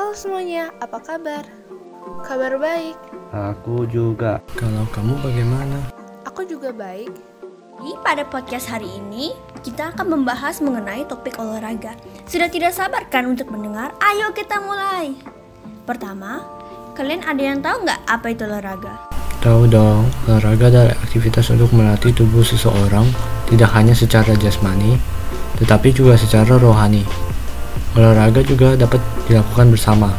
Halo semuanya, apa kabar? Kabar baik. Aku juga. Kalau kamu bagaimana? Aku juga baik. Jadi pada podcast hari ini kita akan membahas mengenai topik olahraga. Sudah tidak sabar kan untuk mendengar? Ayo kita mulai. Pertama, kalian ada yang tahu nggak apa itu olahraga? Tahu dong, olahraga adalah aktivitas untuk melatih tubuh seseorang tidak hanya secara jasmani, tetapi juga secara rohani. Olahraga juga dapat dilakukan bersama.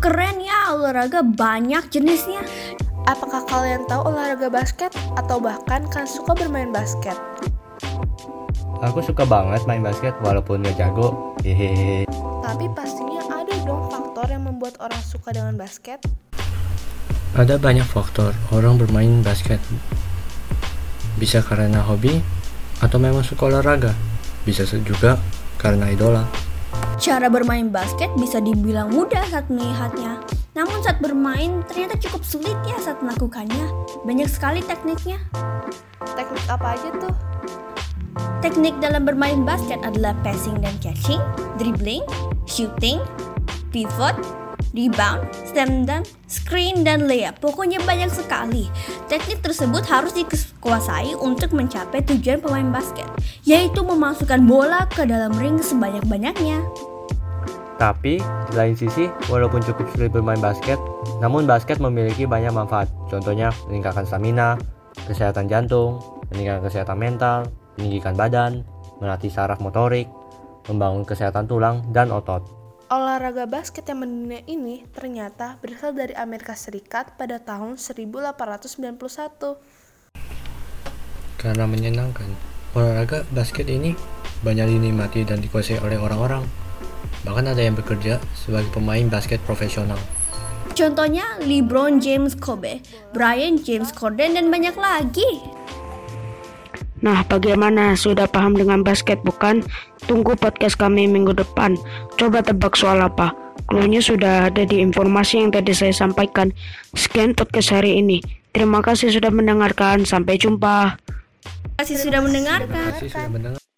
Keren ya, olahraga banyak jenisnya. Apakah kalian tahu olahraga basket atau bahkan kalian suka bermain basket? Aku suka banget main basket walaupun gak jago. Hehehe. Tapi pastinya ada dong faktor yang membuat orang suka dengan basket. Ada banyak faktor orang bermain basket. Bisa karena hobi atau memang suka olahraga. Bisa juga karena idola. Cara bermain basket bisa dibilang mudah saat melihatnya. Namun saat bermain ternyata cukup sulit ya saat melakukannya. Banyak sekali tekniknya. Teknik apa aja tuh? Teknik dalam bermain basket adalah passing dan catching, dribbling, shooting, pivot, rebound, slam dunk, screen, dan layup. Pokoknya banyak sekali. Teknik tersebut harus dikuasai untuk mencapai tujuan pemain basket, yaitu memasukkan bola ke dalam ring sebanyak-banyaknya. Tapi, di lain sisi, walaupun cukup sulit bermain basket, namun basket memiliki banyak manfaat. Contohnya, meningkatkan stamina, kesehatan jantung, meningkatkan kesehatan mental, meninggikan badan, melatih saraf motorik, membangun kesehatan tulang dan otot. Olahraga basket yang mendunia ini ternyata berasal dari Amerika Serikat pada tahun 1891. Karena menyenangkan, olahraga basket ini banyak dinikmati dan dikuasai oleh orang-orang. Bahkan ada yang bekerja sebagai pemain basket profesional. Contohnya LeBron James Kobe, Brian James Corden, dan banyak lagi. Nah, bagaimana? Sudah paham dengan basket bukan? Tunggu podcast kami minggu depan. Coba tebak soal apa? Cluenya sudah ada di informasi yang tadi saya sampaikan. Sekian podcast hari ini. Terima kasih sudah mendengarkan. Sampai jumpa. Terima kasih sudah mendengarkan. Terima kasih sudah mendengar.